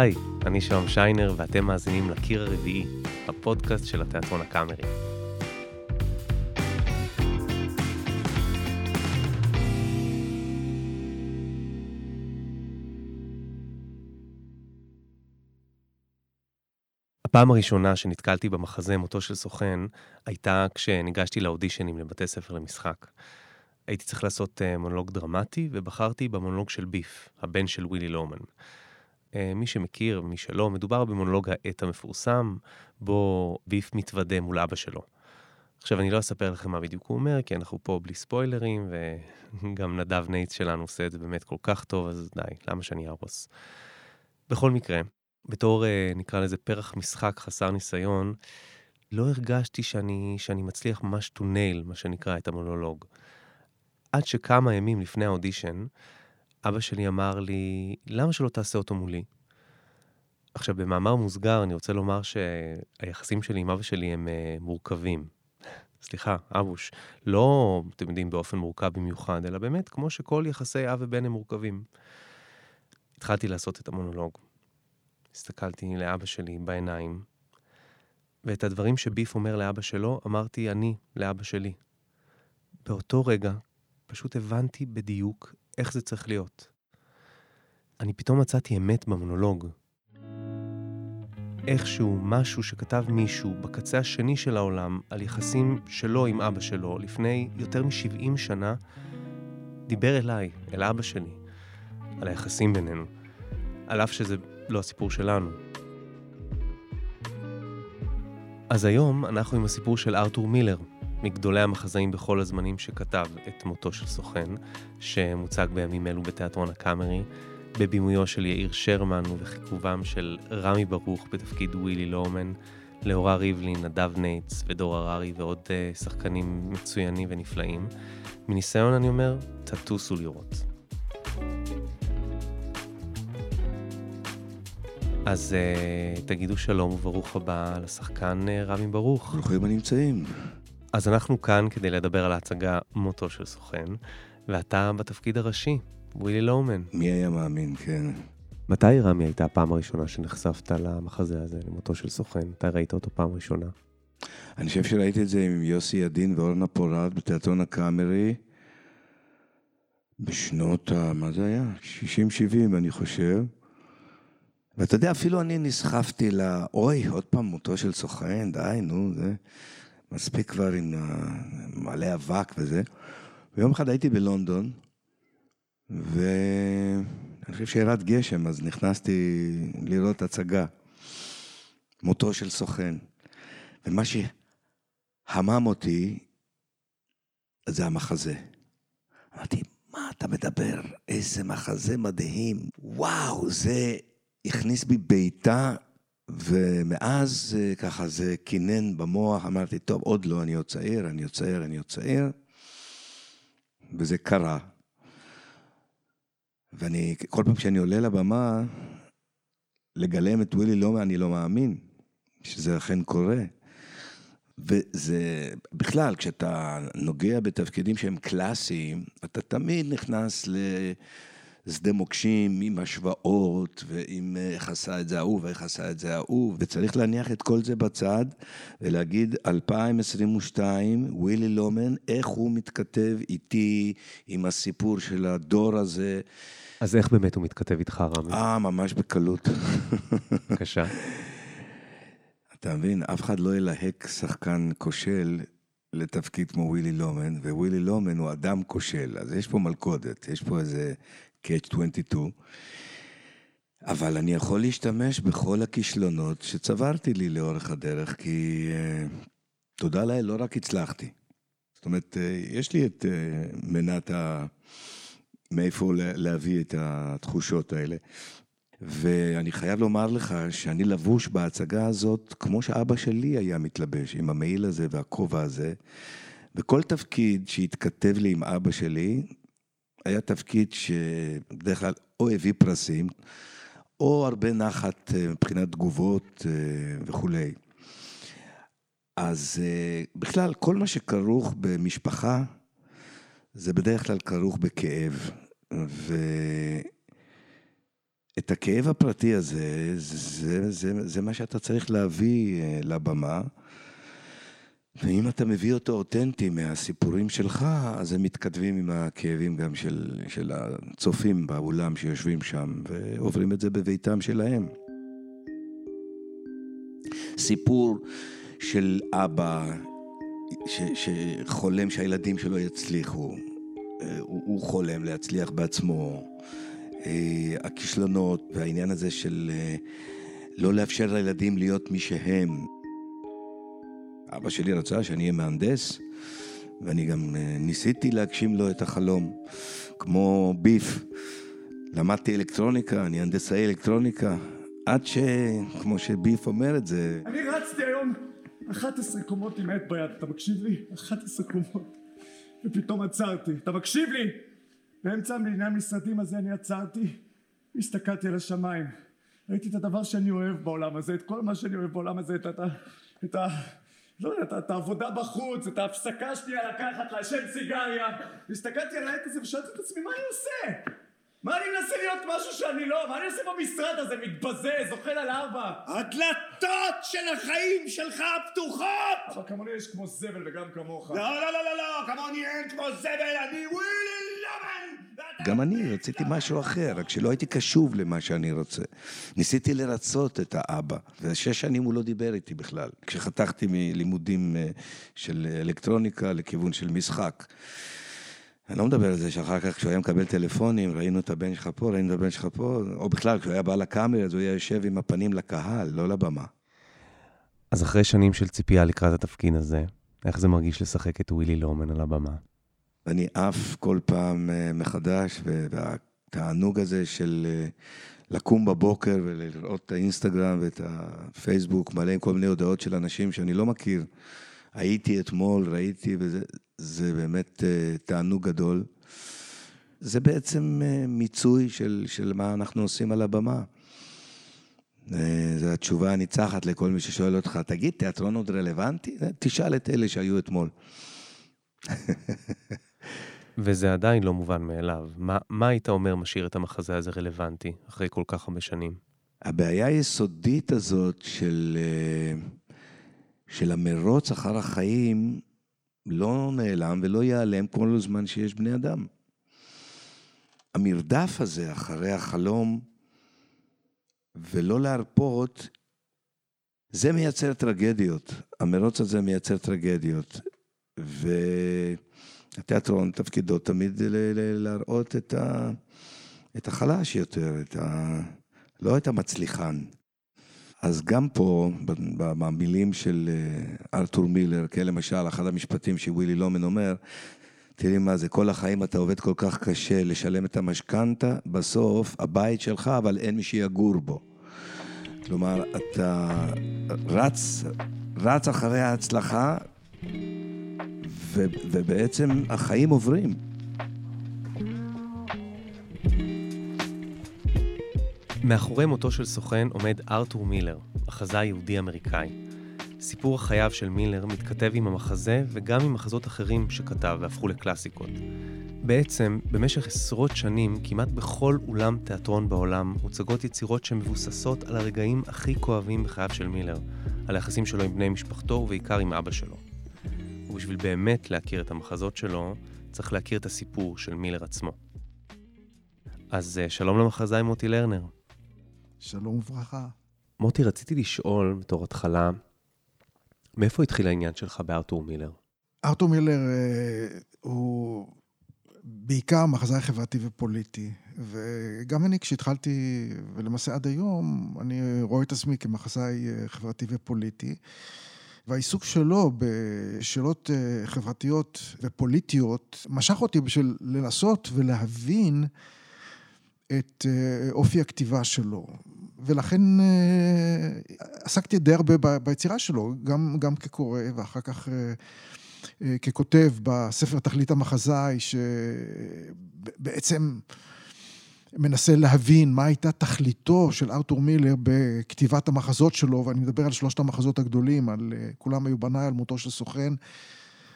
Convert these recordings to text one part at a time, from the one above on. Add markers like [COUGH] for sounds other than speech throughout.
היי, אני שוהם שיינר ואתם מאזינים לקיר הרביעי, הפודקאסט של התיאטרון הקאמרי. הפעם הראשונה שנתקלתי במחזה מותו של סוכן הייתה כשניגשתי לאודישנים לבתי ספר למשחק. הייתי צריך לעשות uh, מונולוג דרמטי, ובחרתי במונולוג של ביף, הבן של ווילי לומן. Uh, מי שמכיר, מי שלא, מדובר במונולוג העט המפורסם, בו ביף מתוודה מול אבא שלו. עכשיו, אני לא אספר לכם מה בדיוק הוא אומר, כי אנחנו פה בלי ספוילרים, וגם נדב נייץ שלנו עושה את זה באמת כל כך טוב, אז די, למה שאני ארוס? בכל מקרה, בתור, uh, נקרא לזה, פרח משחק חסר ניסיון, לא הרגשתי שאני, שאני מצליח ממש to nail, מה שנקרא, את המונולוג. עד שכמה ימים לפני האודישן, אבא שלי אמר לי, למה שלא תעשה אותו מולי? עכשיו, במאמר מוסגר, אני רוצה לומר שהיחסים שלי עם אבא שלי הם uh, מורכבים. סליחה, אבוש, לא, אתם יודעים, באופן מורכב במיוחד, אלא באמת כמו שכל יחסי אב ובן הם מורכבים. התחלתי לעשות את המונולוג. הסתכלתי לאבא שלי בעיניים, ואת הדברים שביף אומר לאבא שלו, אמרתי אני לאבא שלי. באותו רגע פשוט הבנתי בדיוק איך זה צריך להיות. אני פתאום מצאתי אמת במונולוג. איכשהו משהו שכתב מישהו בקצה השני של העולם על יחסים שלו עם אבא שלו לפני יותר מ-70 שנה, דיבר אליי, אל אבא שלי, על היחסים בינינו, על אף שזה לא הסיפור שלנו. אז היום אנחנו עם הסיפור של ארתור מילר, מגדולי המחזאים בכל הזמנים שכתב את מותו של סוכן, שמוצג בימים אלו בתיאטרון הקאמרי, בבימויו של יאיר שרמן ובכיכובם של רמי ברוך בתפקיד ווילי לורמן, לאורה ריבלין, נדב נייטס ודור הררי ועוד אה, שחקנים מצוינים ונפלאים. מניסיון אני אומר, תטוסו לראות. אז uh, תגידו שלום וברוך הבא לשחקן uh, רמי ברוך. ברוכים הנמצאים. אז אנחנו כאן כדי לדבר על ההצגה מותו של סוכן, ואתה בתפקיד הראשי, ווילי לואומן. מי היה מאמין, כן. מתי רמי הייתה הפעם הראשונה שנחשפת למחזה הזה, למותו של סוכן? מתי ראית אותו פעם ראשונה? אני חושב שראיתי את זה עם יוסי ידין ואורנה פורת בתיאטרון הקאמרי בשנות ה... מה זה היה? 60-70, אני חושב. ואתה יודע, אפילו אני נסחפתי ל... אוי, עוד פעם מותו של סוכן, די, נו, זה... מספיק כבר עם מלא אבק וזה. ויום אחד הייתי בלונדון, ואני חושב שירד גשם, אז נכנסתי לראות הצגה, מותו של סוכן. ומה שהמם אותי, זה המחזה. אמרתי, מה אתה מדבר? איזה מחזה מדהים. וואו, זה הכניס בי בעיטה ומאז אה, ככה זה קינן במוח, אמרתי, טוב, עוד לא, אני עוד צעיר, אני עוד צעיר, אני עוד צעיר. וזה קרה. ואני, כל פעם שאני עולה לבמה, לגלם את ווילי לומה, אני לא מאמין שזה אכן קורה. וזה, בכלל, כשאתה נוגע בתפקידים שהם קלאסיים, אתה תמיד נכנס ל... שדה מוקשים עם השוואות ועם איך עשה את זה ההוא ואיך עשה את זה ההוא, וצריך להניח את כל זה בצד ולהגיד 2022, ווילי לומן, איך הוא מתכתב איתי עם הסיפור של הדור הזה. אז איך באמת הוא מתכתב איתך, רמי? אה, ממש בקלות. בבקשה. [LAUGHS] אתה מבין, אף אחד לא ילהק שחקן כושל לתפקיד כמו ווילי לומן, ווילי לומן הוא אדם כושל, אז יש פה מלכודת, יש פה איזה Catch 22, אבל אני יכול להשתמש בכל הכישלונות שצברתי לי לאורך הדרך, כי uh, תודה לאל, לא רק הצלחתי. זאת אומרת, uh, יש לי את uh, מנת ה... מאיפה להביא את התחושות האלה. ואני חייב לומר לך שאני לבוש בהצגה הזאת כמו שאבא שלי היה מתלבש, עם המעיל הזה והכובע הזה. וכל תפקיד שהתכתב לי עם אבא שלי, היה תפקיד שבדרך כלל או הביא פרסים, או הרבה נחת אה, מבחינת תגובות אה, וכולי. אז אה, בכלל, כל מה שכרוך במשפחה, זה בדרך כלל כרוך בכאב. את הכאב הפרטי הזה, זה, זה, זה, זה מה שאתה צריך להביא לבמה. ואם אתה מביא אותו אותנטי מהסיפורים שלך, אז הם מתכתבים עם הכאבים גם של, של הצופים באולם שיושבים שם, ועוברים את זה בביתם שלהם. סיפור של אבא ש, שחולם שהילדים שלו יצליחו, הוא, הוא חולם להצליח בעצמו. אה, הכישלונות והעניין הזה של אה, לא לאפשר לילדים להיות מי שהם. אבא שלי רצה שאני אהיה מהנדס, ואני גם ניסיתי להגשים לו את החלום, כמו ביף. למדתי אלקטרוניקה, אני הנדסאי אלקטרוניקה, עד ש... כמו שביף אומר את זה... אני רצתי היום 11 קומות עם עט ביד, אתה מקשיב לי? 11 קומות. ופתאום עצרתי. אתה מקשיב לי? באמצע המדינה המשרדים הזה אני עצרתי, הסתכלתי על השמיים. ראיתי את הדבר שאני אוהב בעולם הזה, את כל מה שאני אוהב בעולם הזה, את ה... את ה... לא יודע, את העבודה בחוץ, את ההפסקה שנייה לקחת, לעשן סיגריה. הסתכלתי על העט הזה ושאלתי את עצמי, מה אני עושה? מה אני מנסה להיות משהו שאני לא? מה אני עושה במשרד הזה? מתבזה, זוחל על ארבע. הדלתות של החיים שלך פתוחות! אבל כמוני יש כמו זבל וגם כמוך. לא, לא, לא, לא, לא, כמוני אין כמו זבל, אני ווילי למן! גם אני רציתי משהו אחר, רק שלא הייתי קשוב למה שאני רוצה. ניסיתי לרצות את האבא, ושש שנים הוא לא דיבר איתי בכלל. כשחתכתי מלימודים אה, של אלקטרוניקה לכיוון של משחק. אני לא מדבר על זה שאחר כך כשהוא היה מקבל טלפונים, ראינו את הבן שלך פה, ראינו את הבן שלך פה, או בכלל, כשהוא היה בא לקאמרי, אז הוא היה יושב עם הפנים לקהל, לא לבמה. אז אחרי שנים של ציפייה לקראת התפקיד הזה, איך זה מרגיש לשחק את ווילי לורמן על הבמה? אני עף כל פעם אה, מחדש, והתענוג הזה של אה, לקום בבוקר ולראות את האינסטגרם ואת הפייסבוק מלא עם כל מיני הודעות של אנשים שאני לא מכיר. הייתי אתמול, ראיתי, וזה באמת uh, תענוג גדול. זה בעצם uh, מיצוי של, של מה אנחנו עושים על הבמה. Uh, זו התשובה הניצחת לכל מי ששואל אותך, תגיד, תיאטרון עוד רלוונטי? תשאל את אלה שהיו אתמול. [LAUGHS] וזה עדיין לא מובן מאליו. מה, מה היית אומר משאיר את המחזה הזה רלוונטי אחרי כל כך הרבה שנים? הבעיה היסודית הזאת של... Uh, של המרוץ אחר החיים לא נעלם ולא ייעלם כל הזמן שיש בני אדם. המרדף הזה אחרי החלום ולא להרפות, זה מייצר טרגדיות. המרוץ הזה מייצר טרגדיות. והתיאטרון תפקידו תמיד להראות את, ה... את החלש יותר, את ה... לא את המצליחן. אז גם פה, במילים של אה, ארתור מילר, כלמשל, אחד המשפטים שווילי לומן אומר, תראי מה זה, כל החיים אתה עובד כל כך קשה לשלם את המשכנתה, בסוף הבית שלך, אבל אין מי שיגור בו. כלומר, אתה רץ, רץ אחרי ההצלחה, ו, ובעצם החיים עוברים. מאחורי מותו של סוכן עומד ארתור מילר, מחזאי יהודי-אמריקאי. סיפור החייו של מילר מתכתב עם המחזה וגם עם מחזות אחרים שכתב והפכו לקלאסיקות. בעצם, במשך עשרות שנים, כמעט בכל אולם תיאטרון בעולם, מוצגות יצירות שמבוססות על הרגעים הכי כואבים בחייו של מילר, על היחסים שלו עם בני משפחתו ובעיקר עם אבא שלו. ובשביל באמת להכיר את המחזות שלו, צריך להכיר את הסיפור של מילר עצמו. אז אה, שלום למחזאי מוטי לרנר. שלום וברכה. מוטי, רציתי לשאול בתור התחלה, מאיפה התחיל העניין שלך בארתור מילר? ארתור מילר אה, הוא בעיקר מחזאי חברתי ופוליטי, וגם אני כשהתחלתי, ולמעשה עד היום, אני רואה את עצמי כמחזאי אה, חברתי ופוליטי. והעיסוק שלו בשאלות אה, חברתיות ופוליטיות משך אותי בשביל לנסות ולהבין את אה, אופי הכתיבה שלו. ולכן אה, עסקתי די הרבה ביצירה שלו, גם, גם כקורא ואחר כך אה, ככותב בספר תכלית המחזאי, שבעצם מנסה להבין מה הייתה תכליתו של ארתור מילר בכתיבת המחזות שלו, ואני מדבר על שלושת המחזות הגדולים, על כולם היו בניי, על מותו של סוכן.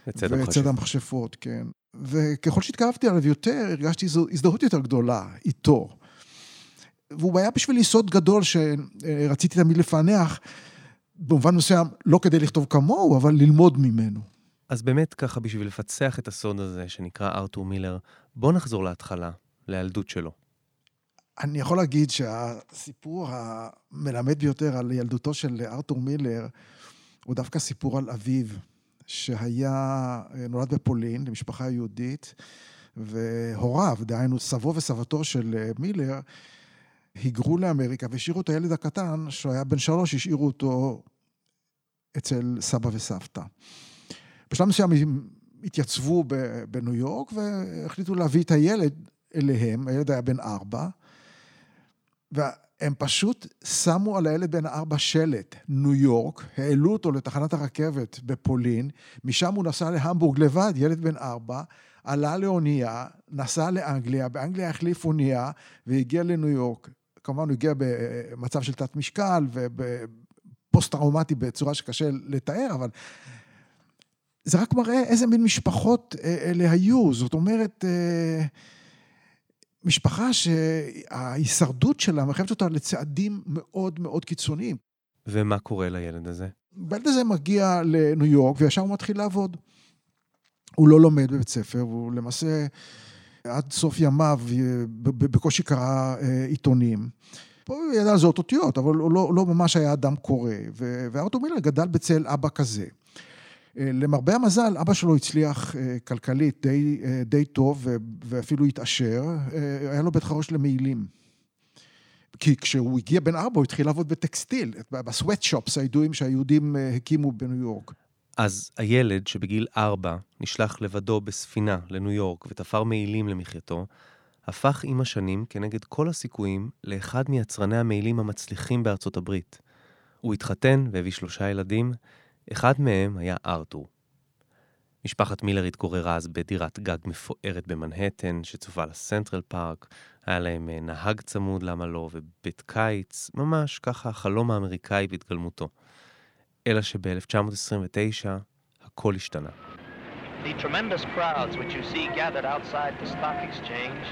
וצד המכשפות, כן. וככל שהתקרבתי עליו יותר, הרגשתי הזדהות יותר גדולה איתו. והוא היה בשבילי סוד גדול שרציתי תמיד לפענח, במובן מסוים, לא כדי לכתוב כמוהו, אבל ללמוד ממנו. אז באמת ככה, בשביל לפצח את הסוד הזה שנקרא ארתור מילר, בוא נחזור להתחלה, לילדות שלו. אני יכול להגיד שהסיפור המלמד ביותר על ילדותו של ארתור מילר, הוא דווקא סיפור על אביו, שהיה, נולד בפולין, למשפחה יהודית, והוריו, דהיינו סבו וסבתו של מילר, היגרו לאמריקה והשאירו את הילד הקטן, שהוא היה בן שלוש, השאירו אותו אצל סבא וסבתא. בשלב מסוים הם התייצבו בניו יורק והחליטו להביא את הילד אליהם, הילד היה בן ארבע, והם פשוט שמו על הילד בן ארבע שלט, ניו יורק, העלו אותו לתחנת הרכבת בפולין, משם הוא נסע להמבורג לבד, ילד בן ארבע, עלה לאונייה, נסע לאנגליה, באנגליה החליף אונייה והגיע לניו יורק. כמובן הוא הגיע במצב של תת משקל ובפוסט-טראומטי בצורה שקשה לתאר, אבל זה רק מראה איזה מין משפחות אה, אלה היו. זאת אומרת, אה, משפחה שההישרדות שלה מחייבת אותה לצעדים מאוד מאוד קיצוניים. ומה קורה לילד הזה? הילד הזה מגיע לניו יורק וישר הוא מתחיל לעבוד. הוא לא לומד בבית ספר, הוא למעשה עד סוף ימיו בקושי קרא אה, עיתונים. פה הוא ידע לזהות אותיות, אבל הוא לא, לא ממש היה אדם קורא. וארתור מילר גדל בצל אבא כזה. אה, למרבה המזל, אבא שלו הצליח אה, כלכלית די, די טוב ואפילו התעשר, היה לו בית חרוש למעילים. כי כשהוא הגיע בן ארבע הוא התחיל לעבוד בטקסטיל, בסוואט שופס הידועים שהיהודים הקימו בניו יורק. אז הילד שבגיל ארבע נשלח לבדו בספינה לניו יורק ותפר מעילים למחייתו, הפך עם השנים, כנגד כל הסיכויים, לאחד מיצרני המעילים המצליחים בארצות הברית. הוא התחתן והביא שלושה ילדים, אחד מהם היה ארתור. משפחת מילר התגוררה אז בדירת גג מפוארת במנהטן, שצופה לסנטרל פארק, היה להם אה, נהג צמוד, למה לא, ובית קיץ, ממש ככה החלום האמריקאי בהתגלמותו. אלא שב-1929 הכל השתנה. The tremendous crowds which you see gathered outside the stock exchange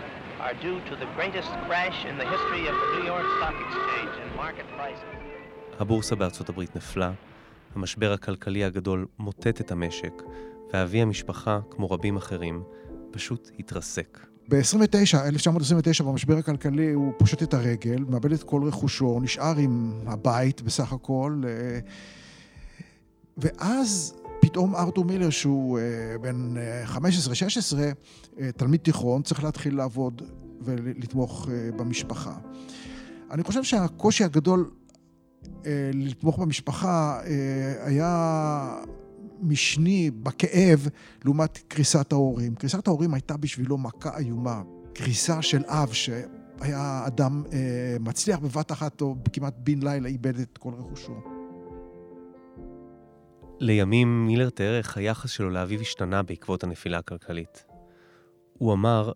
are due to the greatest crash in the history of the New York Stock Exchange in market prices. הבורסה בארצות הברית נפלה, המשבר הכלכלי הגדול מוטט את המשק, ואבי המשפחה, כמו רבים אחרים, פשוט התרסק. ב-29, 1929, במשבר הכלכלי, הוא פושט את הרגל, מאבד את כל רכושו, נשאר עם הבית בסך הכל. אה, ואז פתאום ארתור מילר, שהוא אה, בן 15-16, אה, תלמיד תיכון, צריך להתחיל לעבוד ולתמוך במשפחה. אני חושב שהקושי הגדול לתמוך במשפחה היה משני בכאב לעומת קריסת ההורים. קריסת ההורים הייתה בשבילו מכה איומה. קריסה של אב שהיה אדם מצליח בבת אחת או כמעט בן לילה איבד את כל רכושו. לימים מילר תיאר איך היחס שלו לאביו השתנה בעקבות הנפילה הכלכלית. הוא אמר,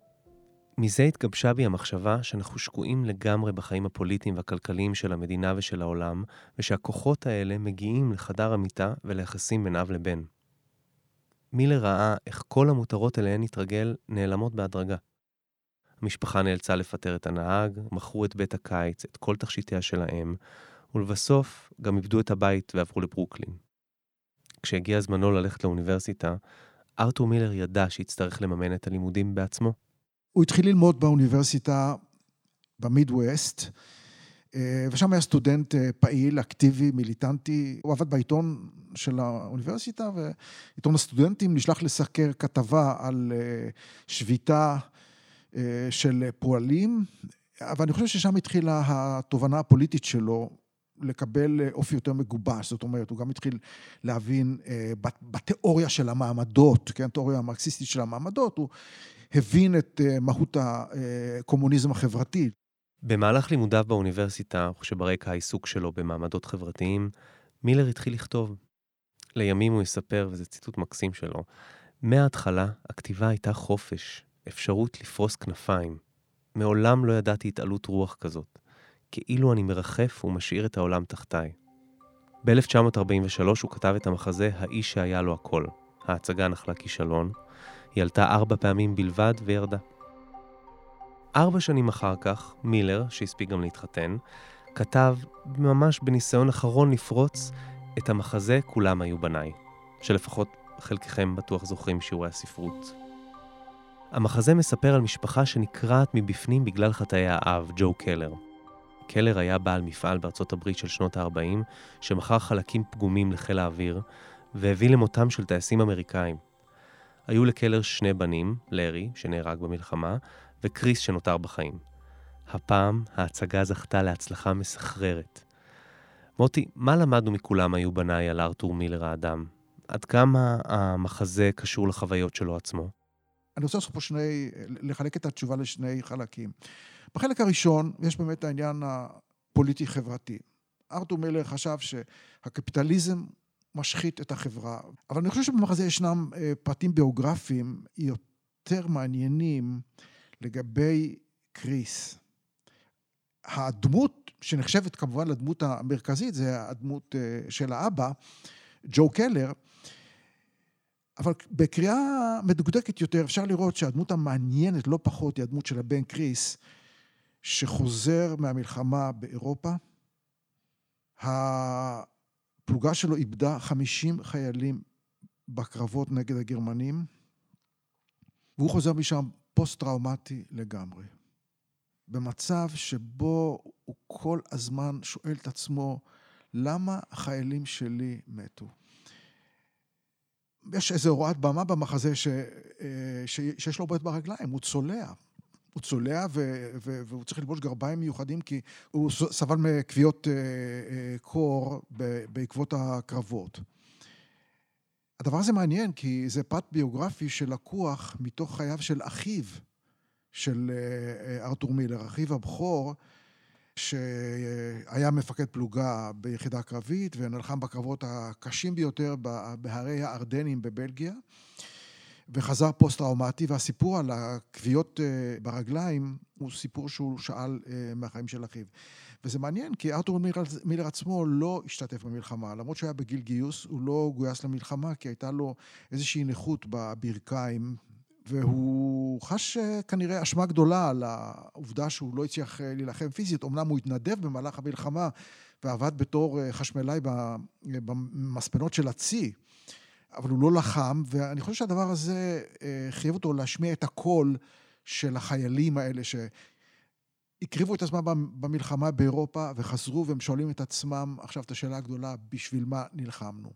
מזה התגבשה בי המחשבה שאנחנו שקועים לגמרי בחיים הפוליטיים והכלכליים של המדינה ושל העולם, ושהכוחות האלה מגיעים לחדר המיטה וליחסים בין אב לבן. מילר ראה איך כל המותרות אליהן התרגל נעלמות בהדרגה. המשפחה נאלצה לפטר את הנהג, מכרו את בית הקיץ, את כל תכשיטיה של האם, ולבסוף גם איבדו את הבית ועברו לברוקלין. כשהגיע זמנו ללכת לאוניברסיטה, ארתור מילר ידע שיצטרך לממן את הלימודים בעצמו. הוא התחיל ללמוד באוניברסיטה במידווסט, אה, ושם היה סטודנט אה, פעיל, אקטיבי, מיליטנטי. הוא עבד בעיתון של האוניברסיטה, ועיתון הסטודנטים נשלח לסקר כתבה על אה, שביתה של פועלים, אבל אני חושב ששם התחילה התובנה הפוליטית שלו לקבל אופי יותר מגובש, זאת אומרת, הוא גם התחיל להבין בתיאוריה של המעמדות, כן, תיאוריה המרקסיסטית של המעמדות, הוא הבין את אה, מהות הקומוניזם החברתי. במהלך לימודיו באוניברסיטה, שברקע העיסוק שלו במעמדות חברתיים, מילר התחיל לכתוב. לימים הוא יספר, וזה ציטוט מקסים שלו, מההתחלה הכתיבה הייתה חופש, אפשרות לפרוס כנפיים. מעולם לא ידעתי התעלות רוח כזאת. כאילו אני מרחף ומשאיר את העולם תחתיי. ב-1943 הוא כתב את המחזה "האיש שהיה לו הכל". ההצגה נחלה כישלון, היא עלתה ארבע פעמים בלבד וירדה. ארבע שנים אחר כך, מילר, שהספיק גם להתחתן, כתב, ממש בניסיון אחרון לפרוץ, את המחזה "כולם היו בניי", שלפחות חלקכם בטוח זוכרים שיעורי הספרות. המחזה מספר על משפחה שנקרעת מבפנים בגלל חטאי האב, ג'ו קלר. קלר היה בעל מפעל בארצות הברית של שנות ה-40, שמכר חלקים פגומים לחיל האוויר, והביא למותם של טייסים אמריקאים. היו לקלר שני בנים, לארי, שנהרג במלחמה, וקריס שנותר בחיים. הפעם ההצגה זכתה להצלחה מסחררת. מוטי, מה למדנו מכולם היו בניי על ארתור מילר האדם? עד כמה המחזה קשור לחוויות שלו עצמו? אני רוצה לעשות פה שני, לחלק את התשובה לשני חלקים. בחלק הראשון, יש באמת העניין הפוליטי-חברתי. ארתור מילר חשב שהקפיטליזם משחית את החברה, אבל אני חושב שבמחזה ישנם אה, פרטים ביוגרפיים יותר מעניינים לגבי קריס. הדמות שנחשבת כמובן לדמות המרכזית זה הדמות אה, של האבא, ג'ו קלר, אבל בקריאה מדוקדקת יותר אפשר לראות שהדמות המעניינת לא פחות היא הדמות של הבן קריס, שחוזר מהמלחמה באירופה. הפלוגה שלו איבדה 50 חיילים בקרבות נגד הגרמנים, והוא חוזר משם פוסט-טראומטי לגמרי. במצב שבו הוא כל הזמן שואל את עצמו, למה החיילים שלי מתו? יש איזו הוראת במה במחזה ש, אה, ש, שיש לו בעיות ברגליים, הוא צולע. הוא צולע ו, ו, והוא צריך ללבוש גרביים מיוחדים כי הוא סבל מכוויות אה, אה, קור בעקבות הקרבות. הדבר הזה מעניין כי זה פרט ביוגרפי שלקוח מתוך חייו של אחיו של ארתור מילר, אחיו הבכור, שהיה מפקד פלוגה ביחידה קרבית ונלחם בקרבות הקשים ביותר בהרי הארדנים בבלגיה וחזר פוסט-טראומטי והסיפור על הכוויות אה, ברגליים הוא סיפור שהוא שאל אה, מהחיים של אחיו. וזה מעניין כי ארתור מילר, מילר עצמו לא השתתף במלחמה, למרות שהוא היה בגיל גיוס הוא לא גויס למלחמה כי הייתה לו איזושהי נכות בברכיים והוא חש אה, כנראה אשמה גדולה על העובדה שהוא לא הצליח להילחם פיזית. אמנם הוא התנדב במהלך המלחמה ועבד בתור חשמלאי במספנות של הצי, אבל הוא לא לחם, ואני חושב שהדבר הזה חייב אותו להשמיע את הקול של החיילים האלה שהקריבו את עצמם במלחמה באירופה וחזרו והם שואלים את עצמם עכשיו את השאלה הגדולה, בשביל מה נלחמנו?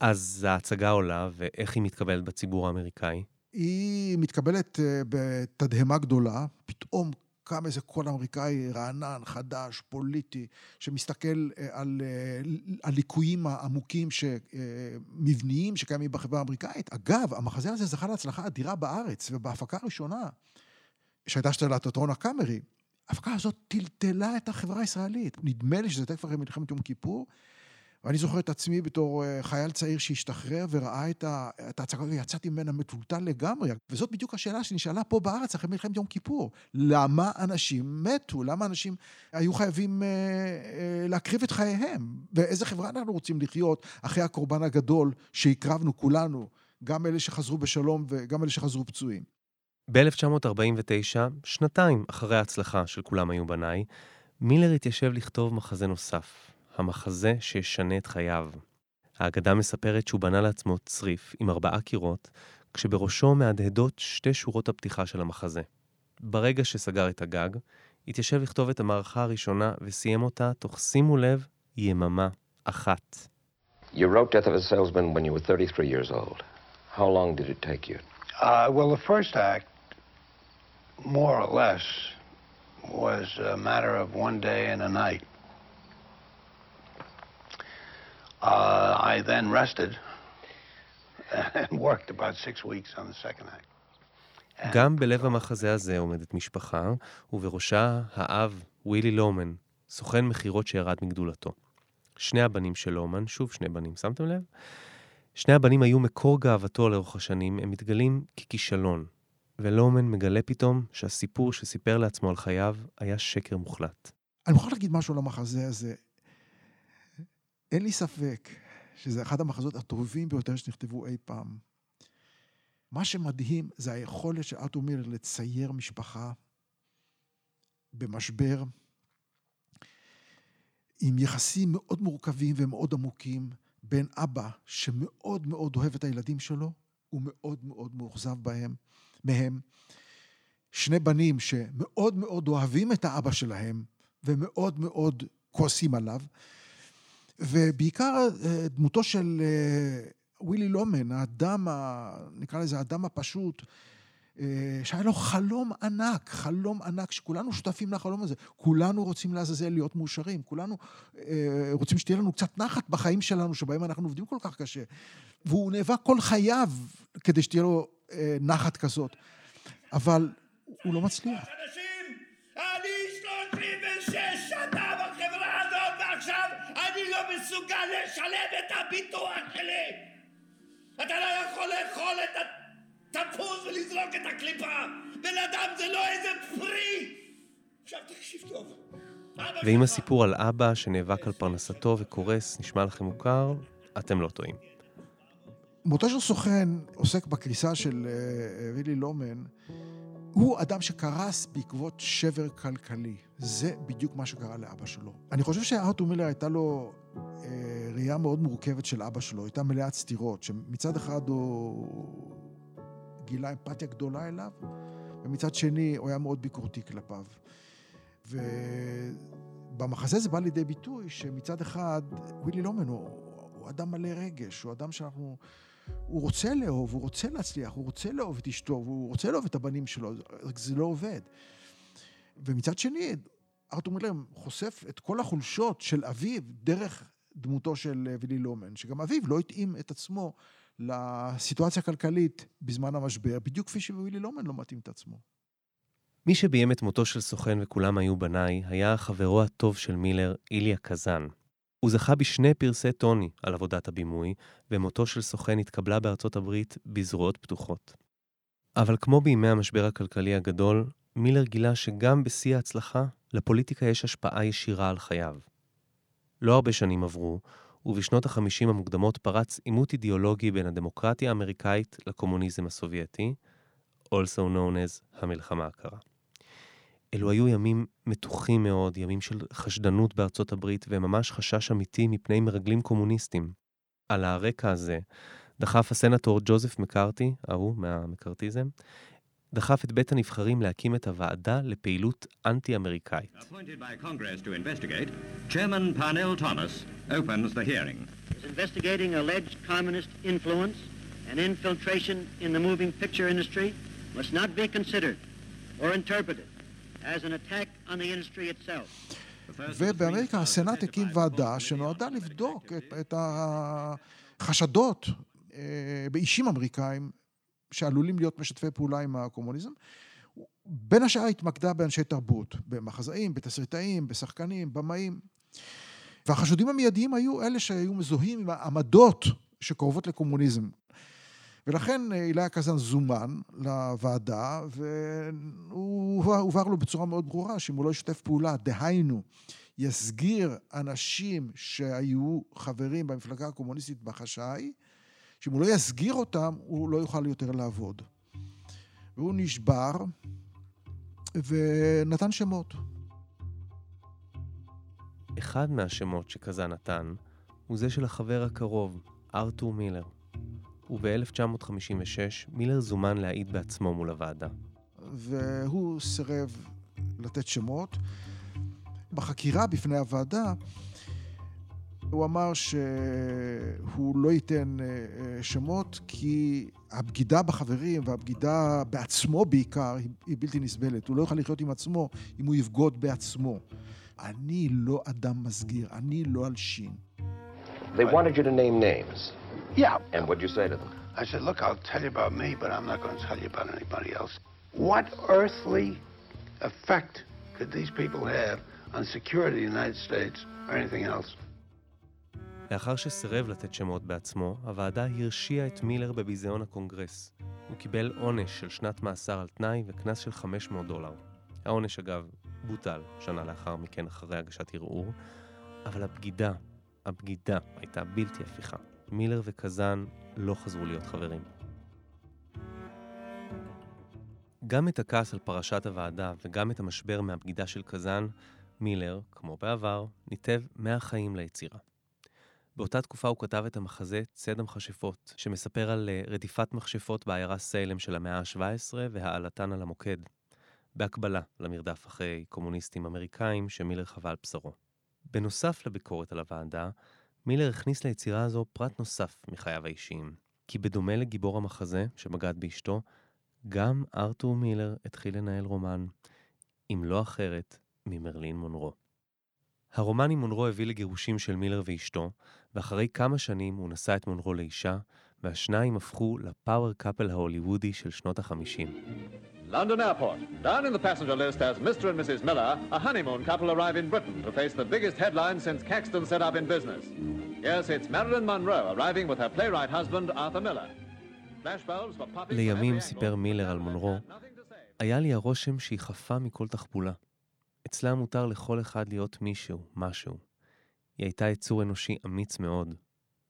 אז ההצגה עולה, ואיך היא מתקבלת בציבור האמריקאי? היא מתקבלת אה, בתדהמה גדולה, פתאום קם איזה קול אמריקאי רענן, חדש, פוליטי, שמסתכל אה, על אה, הליקויים העמוקים, מבניים שקיימים בחברה האמריקאית. אגב, המחזה הזה זכה להצלחה אדירה בארץ, ובהפקה הראשונה, שהייתה של התיאטרון הקאמרי, ההפקה הזאת טלטלה את החברה הישראלית. נדמה לי שזה תכף אחרי מלחמת יום כיפור, ואני זוכר את עצמי בתור אה, חייל צעיר שהשתחרר וראה את ההצגה ויצאתי ממנה מטולטל לגמרי. וזאת בדיוק השאלה שנשאלה פה בארץ אחרי מלחמת יום כיפור. למה אנשים מתו? למה אנשים היו חייבים אה, אה, להקריב את חייהם? ואיזה חברה אנחנו רוצים לחיות אחרי הקורבן הגדול שהקרבנו כולנו, גם אלה שחזרו בשלום וגם אלה שחזרו פצועים. ב-1949, שנתיים אחרי ההצלחה של כולם היו בניי, מילר התיישב לכתוב מחזה נוסף, המחזה שישנה את חייו. האגדה מספרת שהוא בנה לעצמו צריף עם ארבעה קירות, כשבראשו מהדהדות שתי שורות הפתיחה של המחזה. ברגע שסגר את הגג, התיישב לכתוב את המערכה הראשונה וסיים אותה תוך, שימו לב, יממה אחת. You wrote Death of a Salesman when you were 33 years old. How long did it take you? Uh, well, the first act, more or less, was a matter of one day and a night. Uh, I then rested [LAUGHS] and worked about six weeks on the second act. גם בלב המחזה הזה עומדת משפחה, ובראשה האב ווילי לומן, סוכן מכירות שירד מגדולתו. שני הבנים של לומן, שוב שני בנים, שמתם לב? שני הבנים היו מקור גאוותו לאורך השנים, הם מתגלים ככישלון. ולומן מגלה פתאום שהסיפור שסיפר לעצמו על חייו היה שקר מוחלט. אני מוכרח להגיד משהו על המחזה הזה. אין לי ספק שזה אחד המחזות הטובים ביותר שנכתבו אי פעם. מה שמדהים זה היכולת של ארתור מילר לצייר משפחה במשבר, עם יחסים מאוד מורכבים ומאוד עמוקים בין אבא שמאוד מאוד אוהב את הילדים שלו, ומאוד מאוד מאוכזב בהם, מהם. שני בנים שמאוד מאוד אוהבים את האבא שלהם, ומאוד מאוד כועסים עליו. ובעיקר אה, דמותו של אה, ווילי לומן, האדם, ה... נקרא לזה האדם הפשוט, אה, שהיה לו חלום ענק, חלום ענק, שכולנו שותפים לחלום הזה. כולנו רוצים לעזאזל להיות מאושרים, כולנו רוצים שתהיה לנו קצת נחת בחיים שלנו, שבהם אנחנו עובדים כל כך קשה. והוא נאבק כל חייו כדי שתהיה לו נחת כזאת. אבל הוא לא מצליח. מסוגל לשלם את הביטוח שלי! אתה לא יכול לאכול את התפוז ולזרוק את הקליפה! בן אדם זה לא איזה פרי! עכשיו תקשיב טוב. ואם הסיפור על אבא שנאבק על פרנסתו וקורס נשמע לכם מוכר, אתם לא טועים. מותו של סוכן עוסק בקריסה של וילי לומן. הוא אדם שקרס בעקבות שבר כלכלי. זה בדיוק מה שקרה לאבא שלו. אני חושב שארתור מילר הייתה לו אה, ראייה מאוד מורכבת של אבא שלו, הייתה מלאת סתירות, שמצד אחד הוא גילה אמפתיה גדולה אליו, ומצד שני הוא היה מאוד ביקורתי כלפיו. ובמחזה זה בא לידי ביטוי שמצד אחד ווילי לומן הוא, הוא אדם מלא רגש, הוא אדם שאנחנו... הוא רוצה לאהוב, הוא רוצה להצליח, הוא רוצה לאהוב את אשתו, הוא רוצה לאהוב את הבנים שלו, רק זה לא עובד. ומצד שני, ארתור מילר חושף את כל החולשות של אביו דרך דמותו של וילי לומן, שגם אביו לא התאים את עצמו לסיטואציה הכלכלית בזמן המשבר, בדיוק כפי שווילי לומן לא מתאים את עצמו. מי שביים את מותו של סוכן וכולם היו בניי, היה חברו הטוב של מילר, איליה קזאן. הוא זכה בשני פרסי טוני על עבודת הבימוי, ומותו של סוכן התקבלה בארצות הברית בזרועות פתוחות. אבל כמו בימי המשבר הכלכלי הגדול, מילר גילה שגם בשיא ההצלחה, לפוליטיקה יש השפעה ישירה על חייו. לא הרבה שנים עברו, ובשנות ה-50 המוקדמות פרץ עימות אידיאולוגי בין הדמוקרטיה האמריקאית לקומוניזם הסובייטי, also known as המלחמה הקרה. אלו היו ימים מתוחים מאוד, ימים של חשדנות בארצות הברית וממש חשש אמיתי מפני מרגלים קומוניסטים. על הרקע הזה דחף הסנטור ג'וזף מקארתי, ההוא מהמקארתיזם, דחף את בית הנבחרים להקים את הוועדה לפעילות אנטי-אמריקאית. must not be considered or interpreted the industry. ובאמריקה הסנאט הקים ועדה שנועדה לבדוק את, את החשדות אה, באישים אמריקאים שעלולים להיות משתפי פעולה עם הקומוניזם. בין השאר התמקדה באנשי תרבות, במחזאים, בתסריטאים, בשחקנים, במאים. והחשודים המיידיים היו אלה שהיו מזוהים עם העמדות שקרובות לקומוניזם. ולכן אילי הקזן זומן לוועדה, והוא הובהר לו בצורה מאוד ברורה שאם הוא לא ישתף פעולה, דהיינו, יסגיר אנשים שהיו חברים במפלגה הקומוניסטית בחשאי, שאם הוא לא יסגיר אותם, הוא לא יוכל יותר לעבוד. והוא נשבר ונתן שמות. אחד מהשמות שכזה נתן הוא זה של החבר הקרוב, ארתור מילר. וב-1956 מילר זומן להעיד בעצמו מול הוועדה. והוא סירב לתת שמות. בחקירה בפני הוועדה הוא אמר שהוא לא ייתן אה, אה, שמות כי הבגידה בחברים והבגידה בעצמו בעיקר היא בלתי נסבלת. הוא לא יוכל לחיות עם עצמו אם הוא יבגוד בעצמו. אני לא אדם מסגיר, אני לא אלשין. They wanted you to name names. Yeah. And what'd you say to them? I said, look, I'll tell you about me, but I'm not going to tell you about anybody else. What earthly effect could these people have on security of the United States or anything else? לאחר שסירב לתת שמות בעצמו, הוועדה הרשיעה את מילר בביזיון הקונגרס. הוא קיבל עונש של שנת מאסר על תנאי וקנס של 500 דולר. העונש, אגב, בוטל שנה לאחר מכן אחרי הגשת ערעור, אבל הבגידה, הבגידה הייתה בלתי הפיכה. מילר וקזאן לא חזרו להיות חברים. גם את הכעס על פרשת הוועדה וגם את המשבר מהבגידה של קזאן, מילר, כמו בעבר, ניתב מהחיים ליצירה. באותה תקופה הוא כתב את המחזה ציד המכשפות, שמספר על אה, רדיפת מכשפות בעיירה סיילם של המאה ה-17 והעלתן על המוקד, בהקבלה למרדף אחרי קומוניסטים אמריקאים שמילר חווה על בשרו. בנוסף לביקורת על הוועדה, מילר הכניס ליצירה הזו פרט נוסף מחייו האישיים, כי בדומה לגיבור המחזה שבגד באשתו, גם ארתור מילר התחיל לנהל רומן, אם לא אחרת, ממרלין מונרו. הרומן עם מונרו הביא לגירושים של מילר ואשתו, ואחרי כמה שנים הוא נשא את מונרו לאישה, והשניים הפכו לפאוור קאפל ההוליוודי של שנות החמישים. London Airport. Down in the passenger list as Mr. and Mrs. Miller, a honeymoon couple arrive in Britain to face the biggest headline since Caxton set up in business. Yes, it's Marilyn Monroe arriving with her playwright husband, Arthur Miller. לימים סיפר מילר על מונרו, היה לי הרושם שהיא חפה מכל תחבולה. אצלה מותר לכל אחד להיות מישהו, משהו. היא הייתה יצור אנושי אמיץ מאוד.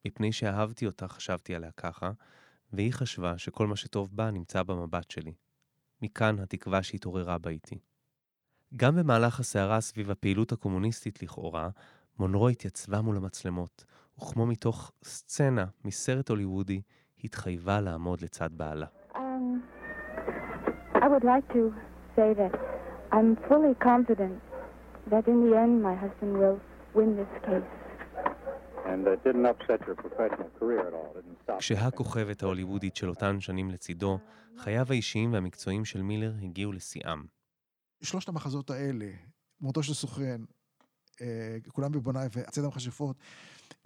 מפני שאהבתי אותה חשבתי עליה ככה, והיא חשבה שכל מה שטוב בה נמצא במבט שלי. מכאן התקווה שהתעוררה בה איתי. גם במהלך הסערה סביב הפעילות הקומוניסטית לכאורה, מונרו התייצבה מול המצלמות, וכמו מתוך סצנה מסרט הוליוודי, התחייבה לעמוד לצד בעלה. Um, I would like to say that I'm fully. כשהכוכבת ההוליוודית של אותן שנים לצידו, חייו האישיים והמקצועיים של מילר הגיעו לשיאם. שלושת המחזות האלה, מותו של סוכן, אה, כולם בבונאי והצד המכשפות,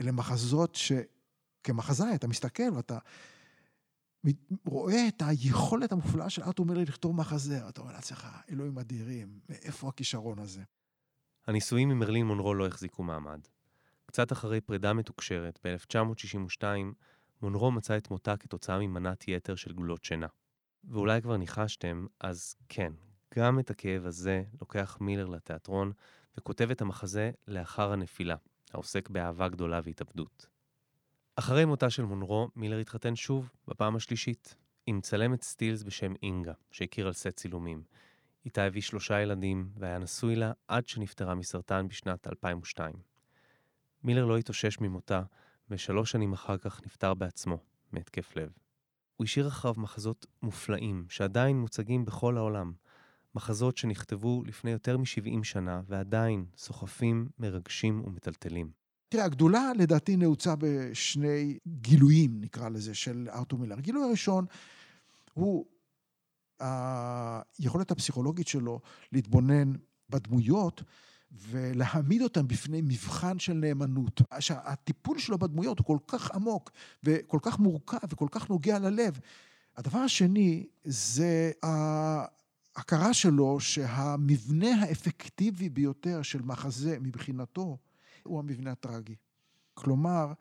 אלה מחזות שכמחזאי אתה מסתכל ואתה רואה את היכולת המופלאה של ארתור מילר לכתוב מחזה, אתה אומר לעצמך, אלוהים אדירים, מאיפה הכישרון הזה? הנישואים עם מרלין מונרו לא החזיקו מעמד. קצת אחרי פרידה מתוקשרת, ב-1962, מונרו מצא את מותה כתוצאה ממנת יתר של גלולות שינה. ואולי כבר ניחשתם, אז כן, גם את הכאב הזה לוקח מילר לתיאטרון וכותב את המחזה לאחר הנפילה, העוסק באהבה גדולה והתאבדות. אחרי מותה של מונרו, מילר התחתן שוב, בפעם השלישית, עם צלמת סטילס בשם אינגה, שהכיר על סט צילומים. איתה הביא שלושה ילדים, והיה נשוי לה עד שנפטרה מסרטן בשנת 2002. מילר לא התאושש ממותה, ושלוש שנים אחר כך נפטר בעצמו, מהתקף לב. הוא השאיר אחריו מחזות מופלאים, שעדיין מוצגים בכל העולם. מחזות שנכתבו לפני יותר מ-70 שנה, ועדיין סוחפים, מרגשים ומטלטלים. תראה, הגדולה לדעתי נעוצה בשני גילויים, נקרא לזה, של ארתור מילר. הגילוי הראשון הוא היכולת הפסיכולוגית שלו להתבונן בדמויות ולהעמיד אותם בפני מבחן של נאמנות. שהטיפול שלו בדמויות הוא כל כך עמוק וכל כך מורכב וכל כך נוגע ללב. הדבר השני זה ההכרה שלו שהמבנה האפקטיבי ביותר של מחזה מבחינתו הוא המבנה הטרגי. כלומר,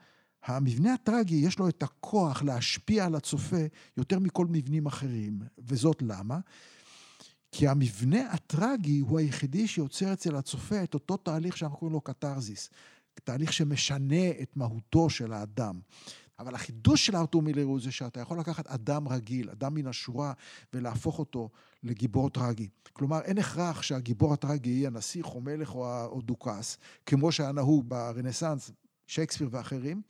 המבנה הטרגי יש לו את הכוח להשפיע על הצופה יותר מכל מבנים אחרים, וזאת למה? כי המבנה הטרגי הוא היחידי שיוצר אצל הצופה את אותו תהליך שאנחנו קוראים לו קתרזיס, תהליך שמשנה את מהותו של האדם. אבל החידוש של ארתור מילר הוא זה שאתה יכול לקחת אדם רגיל, אדם מן השורה, ולהפוך אותו לגיבור טרגי. כלומר, אין הכרח שהגיבור הטרגי יהיה הנסיך או מלך או דוכס, כמו שהיה נהוג ברנסאנס, שייקספיר ואחרים.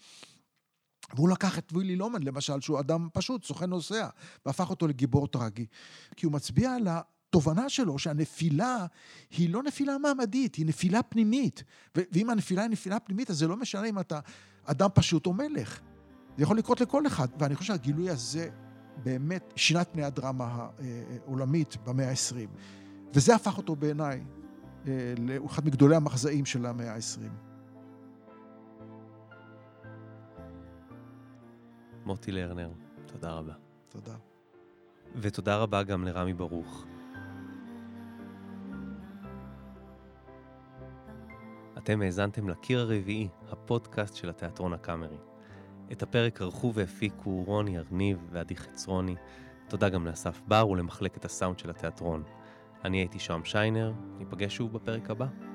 והוא לקח את וילי לומן, למשל, שהוא אדם פשוט, סוכן נוסע, והפך אותו לגיבור טרגי. כי הוא מצביע על התובנה שלו שהנפילה היא לא נפילה מעמדית, היא נפילה פנימית. ואם הנפילה היא נפילה פנימית, אז זה לא משנה אם אתה אדם פשוט או מלך. זה יכול לקרות לכל אחד, ואני חושב שהגילוי הזה באמת שינה את פני הדרמה העולמית במאה ה-20. וזה הפך אותו בעיניי אה, לאחד מגדולי המחזאים של המאה ה-20. מוטי לרנר, תודה רבה. תודה. ותודה רבה גם לרמי ברוך. אתם האזנתם לקיר הרביעי, הפודקאסט של התיאטרון הקאמרי. את הפרק ערכו והפיקו רוני ארניב ועדי חצרוני. תודה גם לאסף בר ולמחלקת הסאונד של התיאטרון. אני הייתי שם שיינר, ניפגש שוב בפרק הבא.